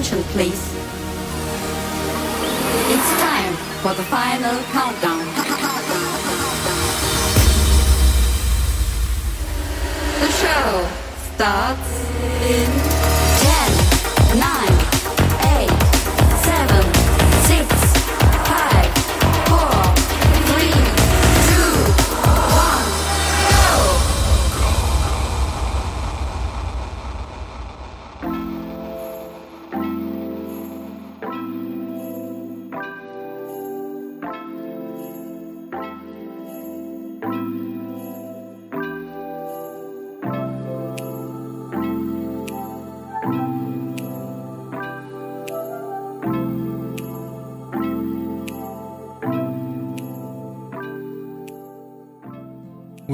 attention, please. It's time for the final countdown. The show starts in 10, 9,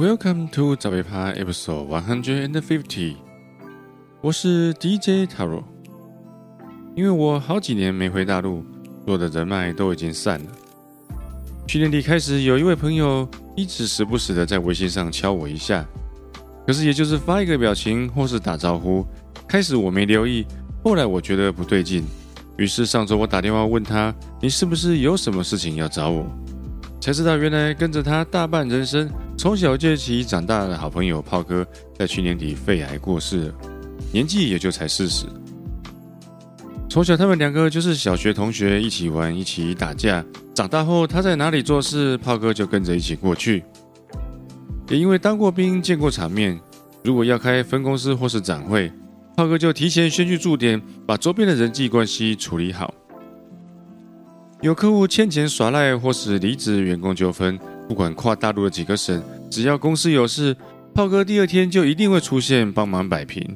Welcome to 早杯趴 Episode One Hundred and Fifty。我是 DJ Taro。因为我好几年没回大陆，所有的人脉都已经散了。去年底开始，有一位朋友一直时不时的在微信上敲我一下，可是也就是发一个表情或是打招呼。开始我没留意，后来我觉得不对劲，于是上周我打电话问他：“你是不是有什么事情要找我？”才知道原来跟着他大半人生，从小就一起长大的好朋友炮哥，在去年底肺癌过世了，年纪也就才四十。从小他们两个就是小学同学，一起玩，一起打架。长大后他在哪里做事，炮哥就跟着一起过去。也因为当过兵，见过场面，如果要开分公司或是展会，炮哥就提前先去驻点，把周边的人际关系处理好。有客户欠钱耍赖，或是离职员工纠纷，不管跨大陆的几个省，只要公司有事，炮哥第二天就一定会出现帮忙摆平。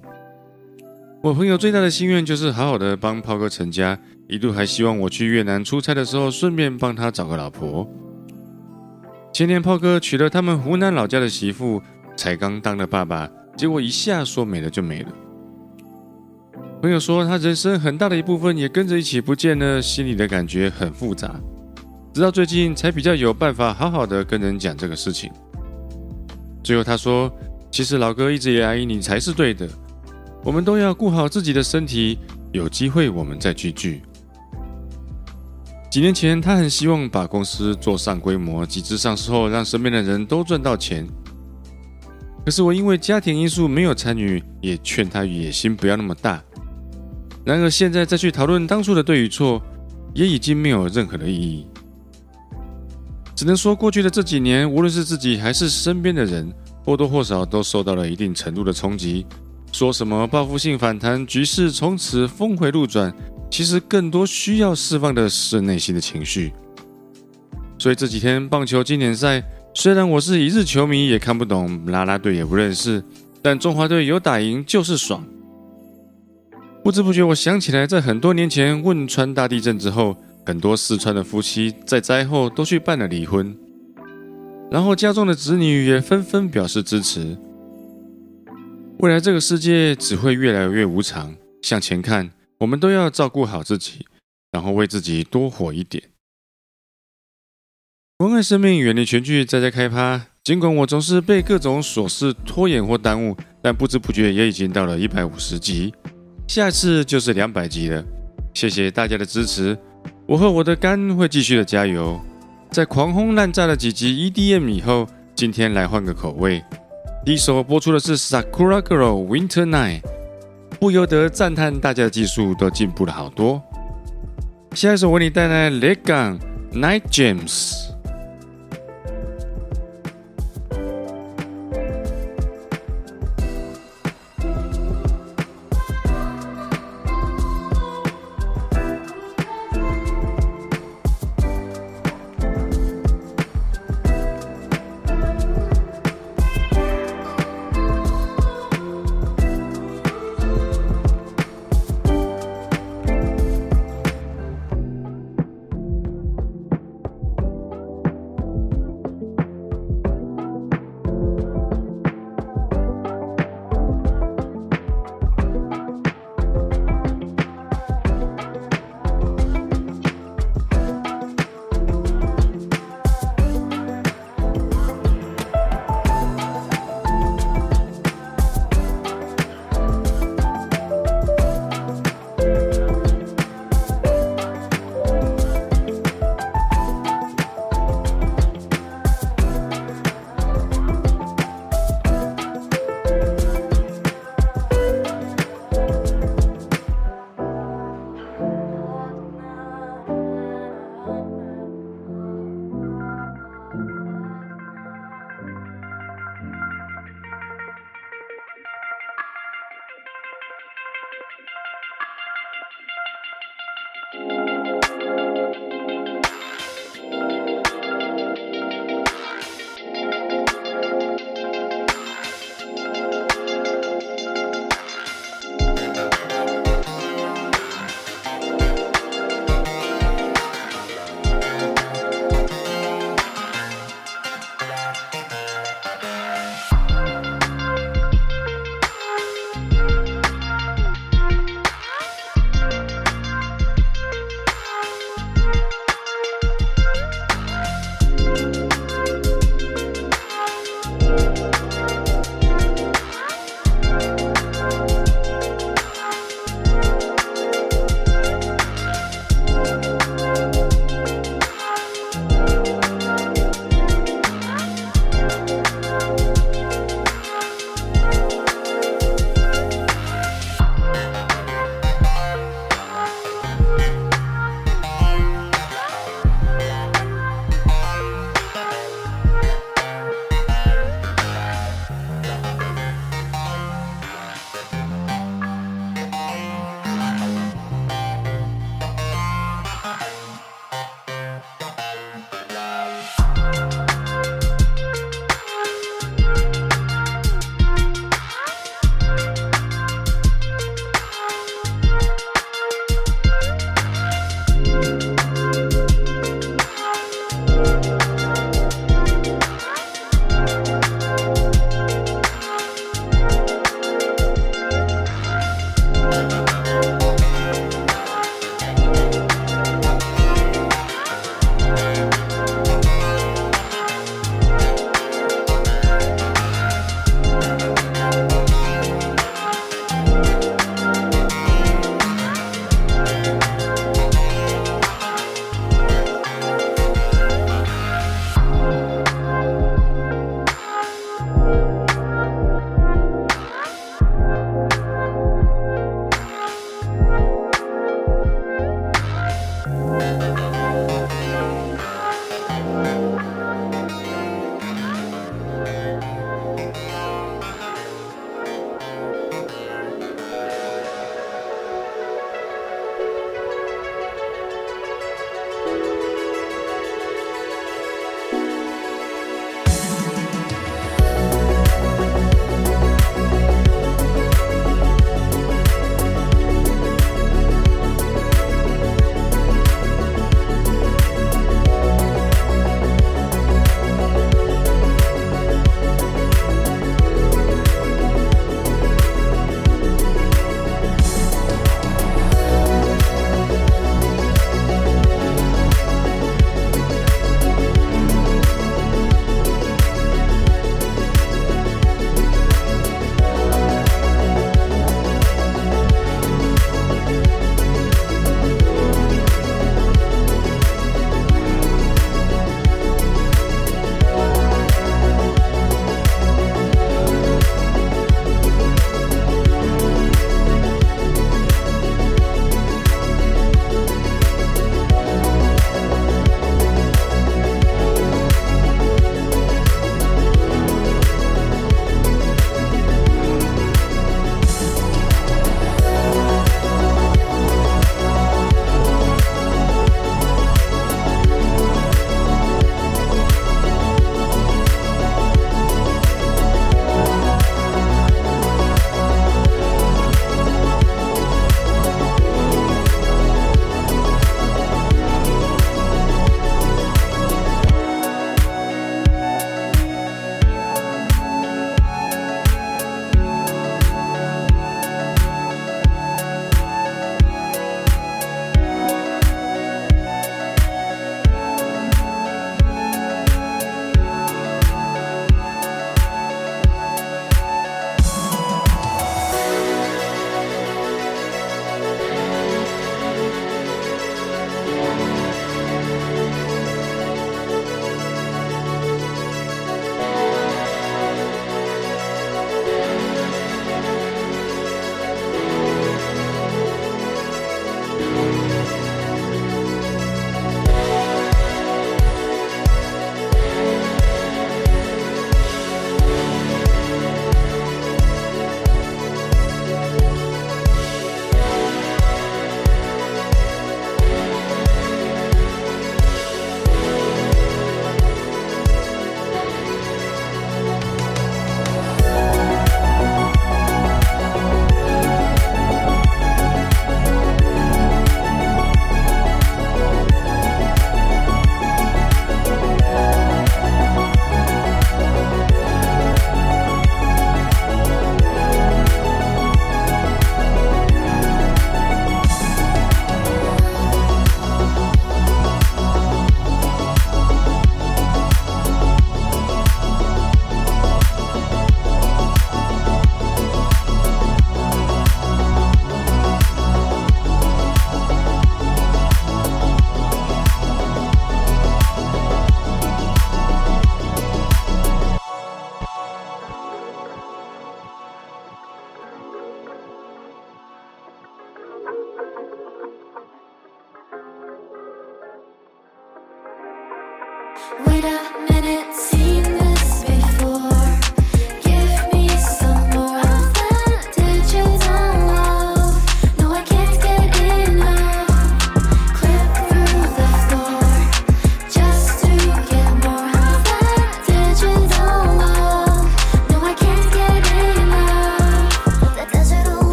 我朋友最大的心愿就是好好的帮炮哥成家，一度还希望我去越南出差的时候顺便帮他找个老婆。前年炮哥娶了他们湖南老家的媳妇，才刚当了爸爸，结果一下说没了就没了。朋友说，他人生很大的一部分也跟着一起不见了，心里的感觉很复杂。直到最近才比较有办法好好的跟人讲这个事情。最后他说：“其实老哥一直以来你才是对的，我们都要顾好自己的身体，有机会我们再聚聚。”几年前他很希望把公司做上规模，集资上市后让身边的人都赚到钱。可是我因为家庭因素没有参与，也劝他野心不要那么大。然而现在再去讨论当初的对与错，也已经没有任何的意义。只能说过去的这几年，无论是自己还是身边的人，或多或少都受到了一定程度的冲击。说什么报复性反弹，局势从此峰回路转，其实更多需要释放的是内心的情绪。所以这几天棒球经典赛，虽然我是一日球迷，也看不懂，啦啦队也不认识，但中华队有打赢就是爽。不知不觉，我想起来，在很多年前汶川大地震之后，很多四川的夫妻在灾后都去办了离婚，然后家中的子女也纷纷表示支持。未来这个世界只会越来越无常，向前看，我们都要照顾好自己，然后为自己多活一点。关爱生命，远离全剧，再再开趴。尽管我总是被各种琐事拖延或耽误，但不知不觉也已经到了一百五十集。下次就是两百集了，谢谢大家的支持，我和我的肝会继续的加油。在狂轰滥炸了几集 EDM 以后，今天来换个口味。第一首播出的是 Sakura Girl Winter Night，不由得赞叹大家的技术都进步了好多。下一首为你带来 legang Night James。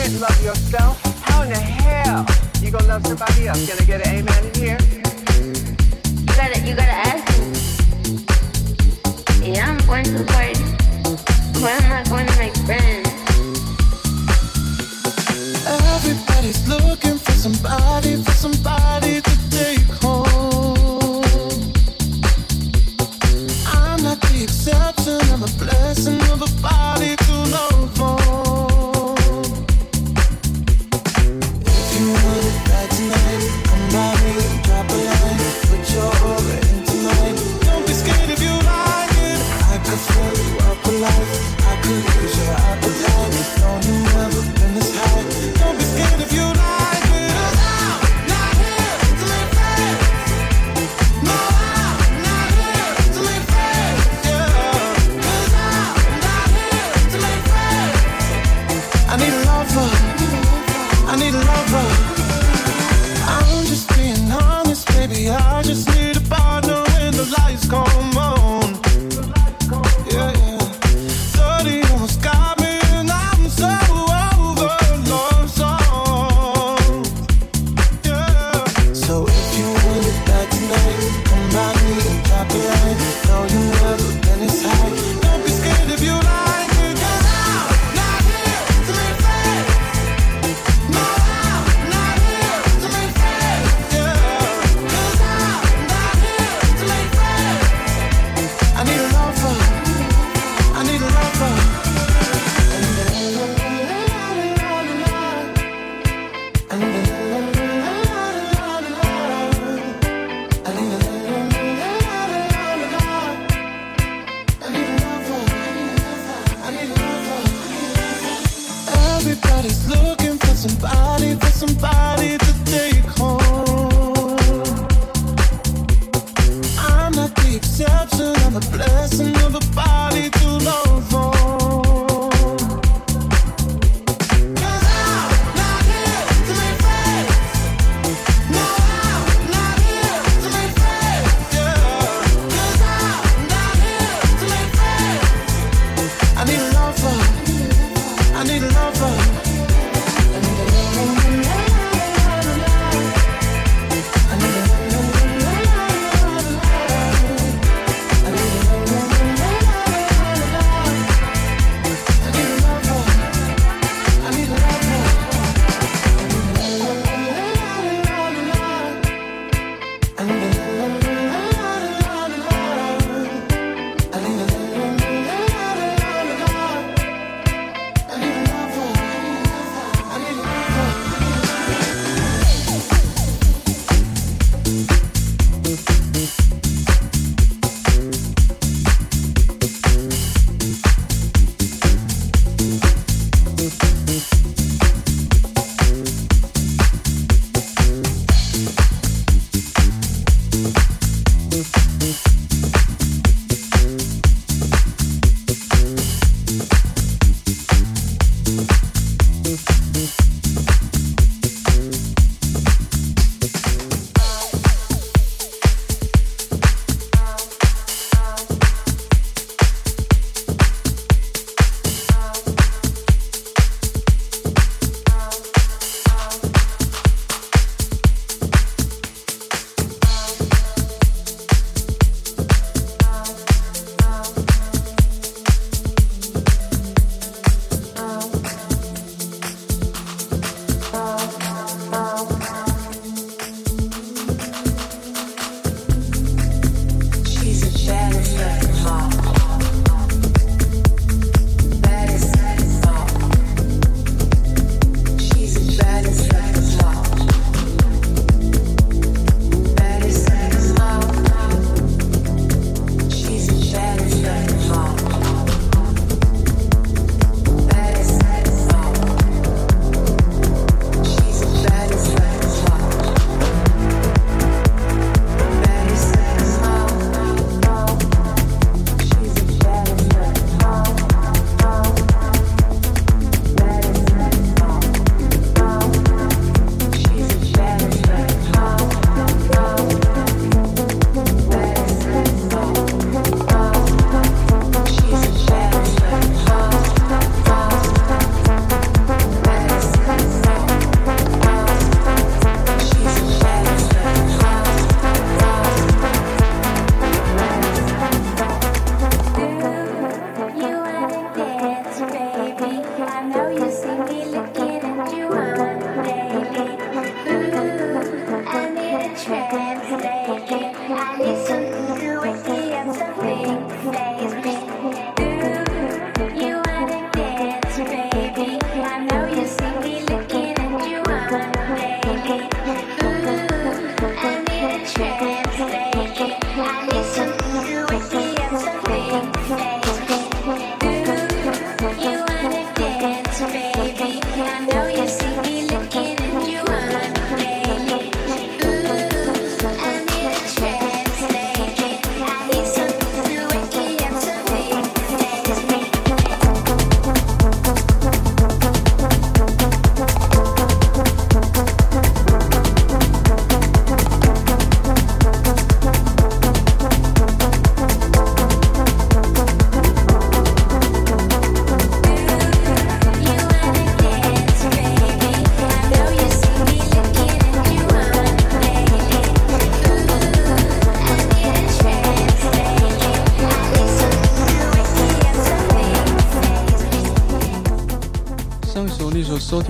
Can't love yourself, how in the hell you gonna love somebody else? Can I get an amen in here? You gotta, you gotta ask me. Yeah, I'm going to the party, but I'm not going to make friends. Everybody's looking for somebody, for somebody to take home. I'm not the exception, I'm a blessing of a body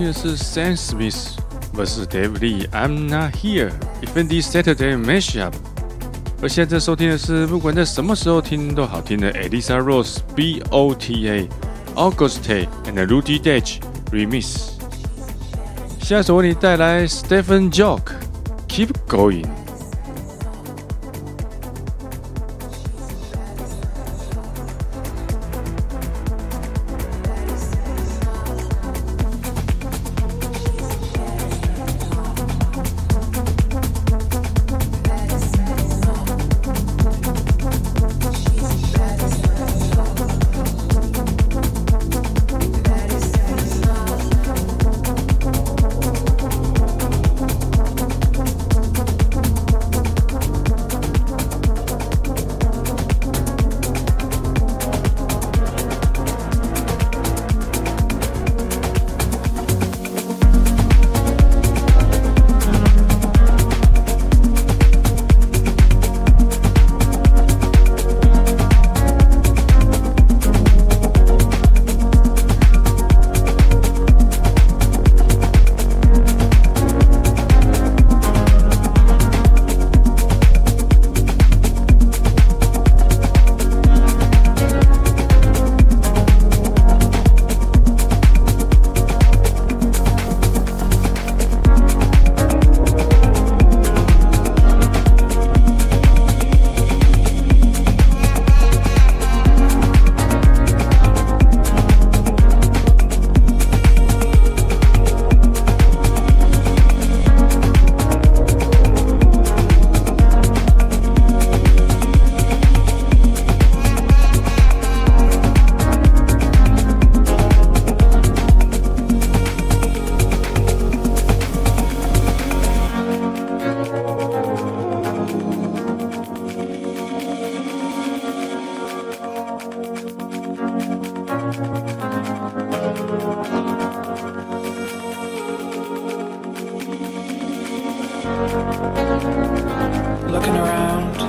首你所收听的是 Sam Smith vs Dave Lee I'm Not Here Effendi Saturday Mashup，而现在收听的是不管在什么时候听都好听的 Elisa Rose B O T A Auguste and Rudy Dage Remix。下一首为你带来 Stephen Jock Keep Going。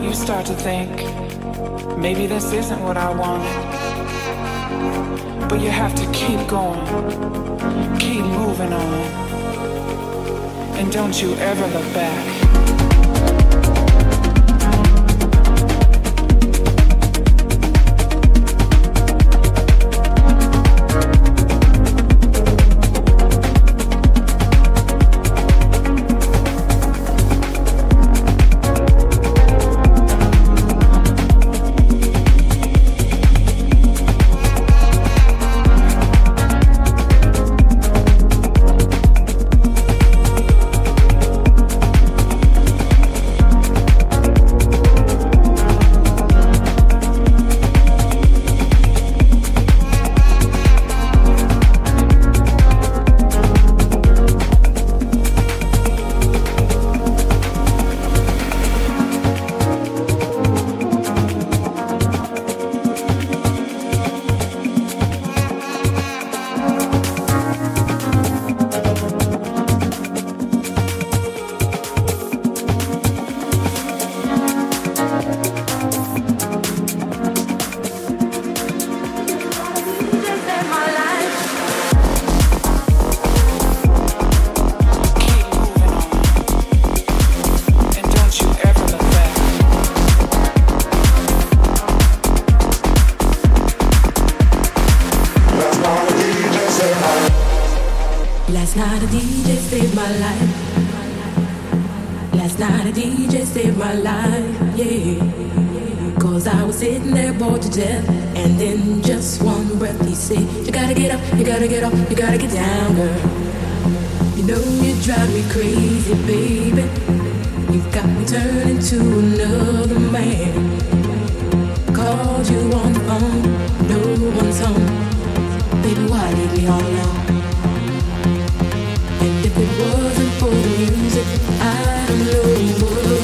You start to think maybe this isn't what I wanted. But you have to keep going, keep moving on. And don't you ever look back. night a DJ saved my life. Last night a DJ saved my life, yeah. Cause I was sitting there bored to death. And then just one breath he said, You gotta get up, you gotta get up, you gotta get down, girl. You know you drive me crazy, baby. You've got me turning to another man. Called you on the phone, no one's home. Baby, why leave me all alone? it wasn't for the music, I'd have known you.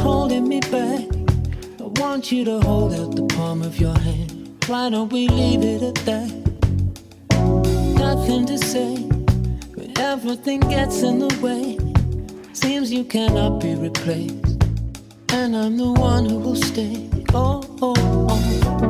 holding me back. I want you to hold out the palm of your hand. Why don't we leave it at that? Nothing to say, but everything gets in the way. Seems you cannot be replaced, and I'm the one who will stay. Oh, oh, oh.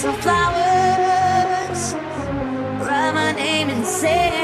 some flowers, write my name and say.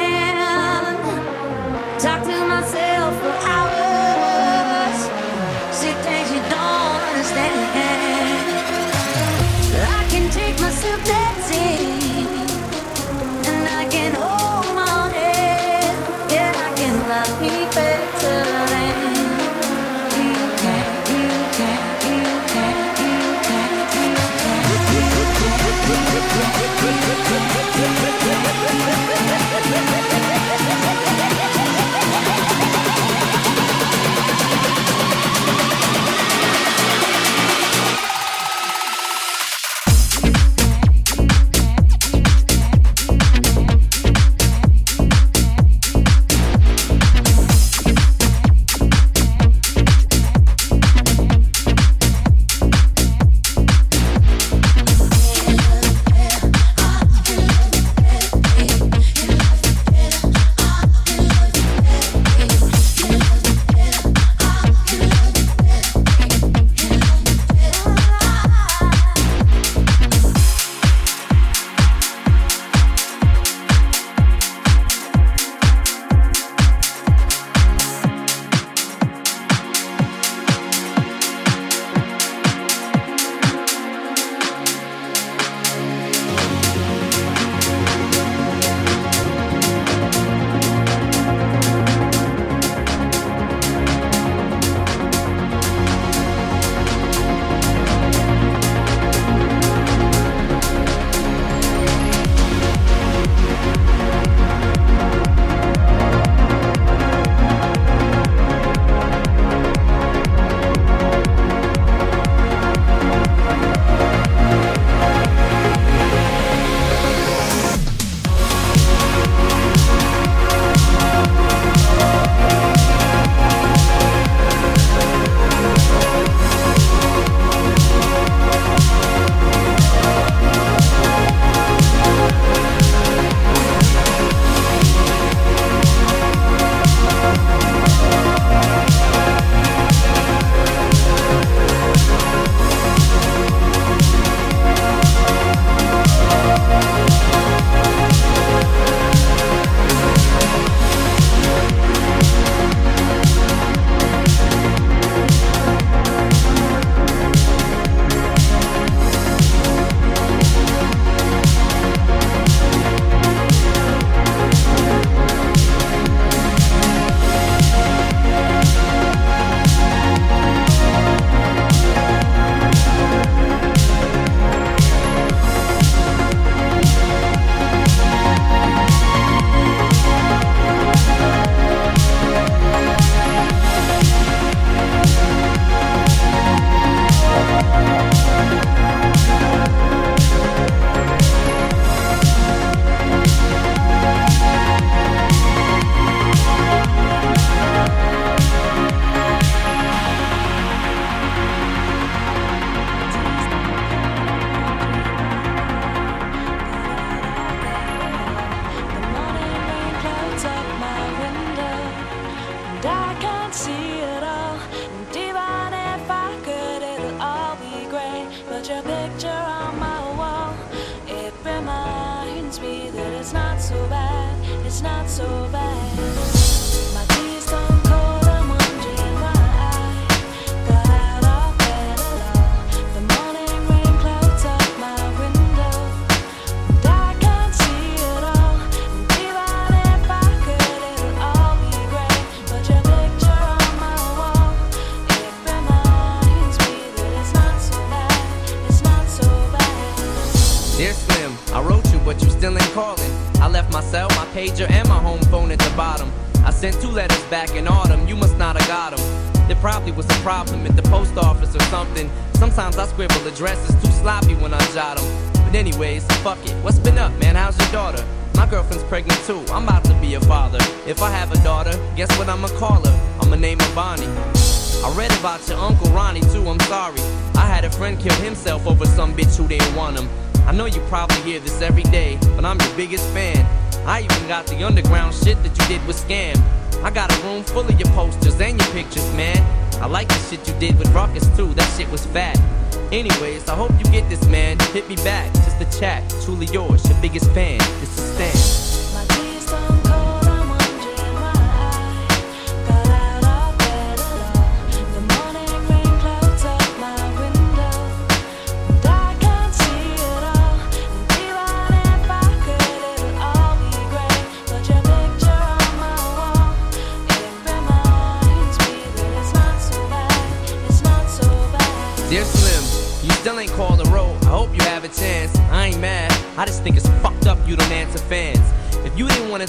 So bad.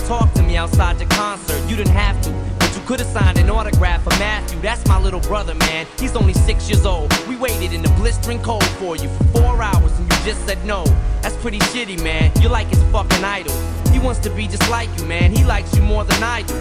Talk to me outside your concert, you didn't have to. But you could have signed an autograph for Matthew. That's my little brother, man. He's only six years old. We waited in the blistering cold for you for four hours and you just said no. That's pretty shitty, man. You're like his fucking idol. He wants to be just like you, man. He likes you more than I do.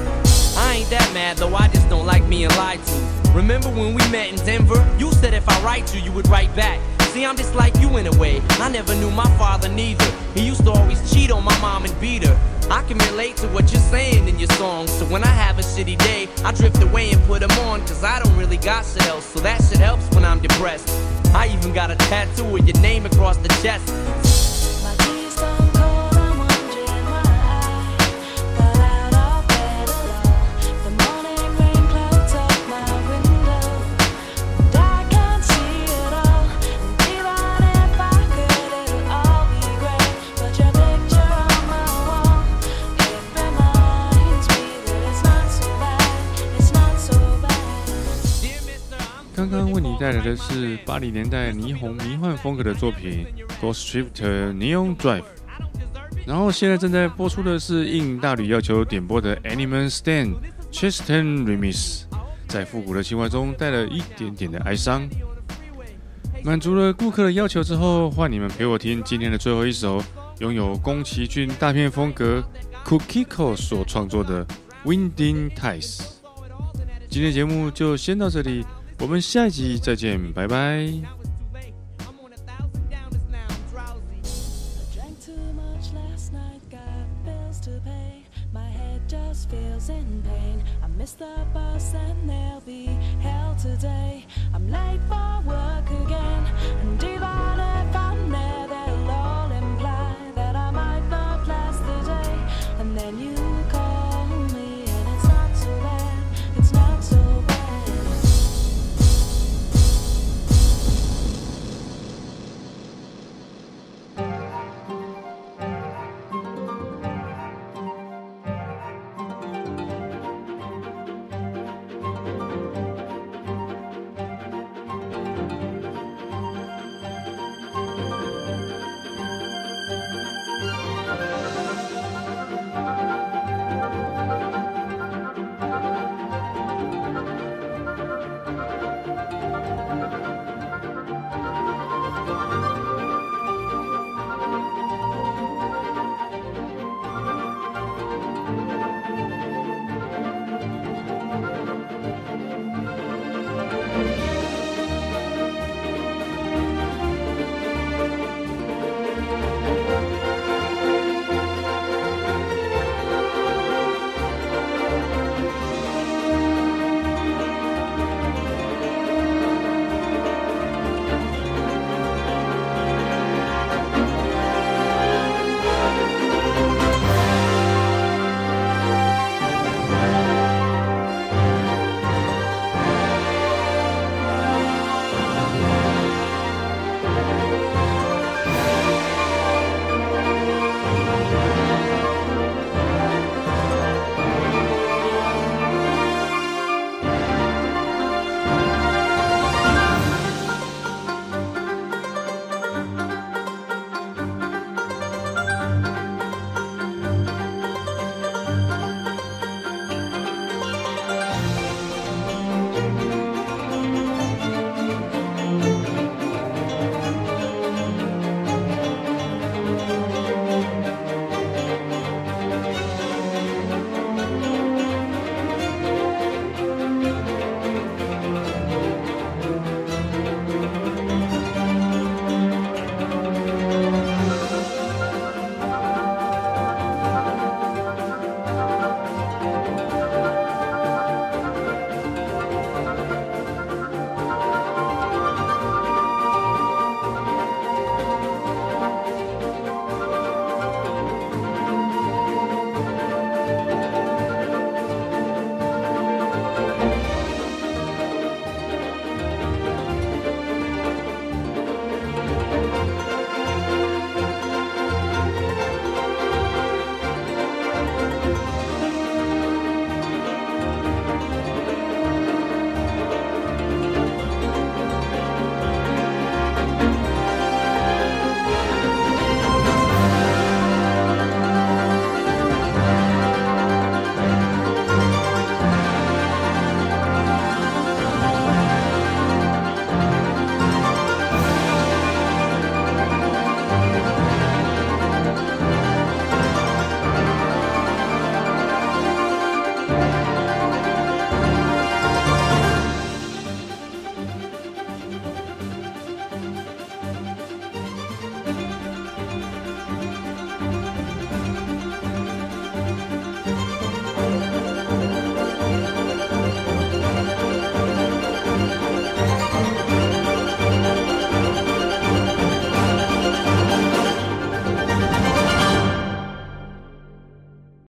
I ain't that mad though, I just don't like being lied to. Remember when we met in Denver? You said if I write you, you would write back. See, I'm just like you in a way. I never knew my father neither. He used to always cheat on my mom and beat her. I can relate to what you're saying in your songs. So when I have a shitty day, I drift away and put them on. Cause I don't really got shit else. So that shit helps when I'm depressed. I even got a tattoo with your name across the chest. 刚刚为你带来的是八零年代霓虹迷幻风格的作品《Ghost Shifter Neon Drive》，然后现在正在播出的是应大吕要求点播的 Animal Stand Cheston Remix，在复古的情怀中带了一点点的哀伤。满足了顾客的要求之后，换你们陪我听今天的最后一首，拥有宫崎骏大片风格 Kukiko 所创作的《Winding Ties》。今天节目就先到这里。我们下一集再见，拜拜。I'm on a thousand gowns now, I'm drowsy. Drank too much last night, got bills to pay. My head just feels in pain. I miss the bus and there'll be hell today. I'm late for work again.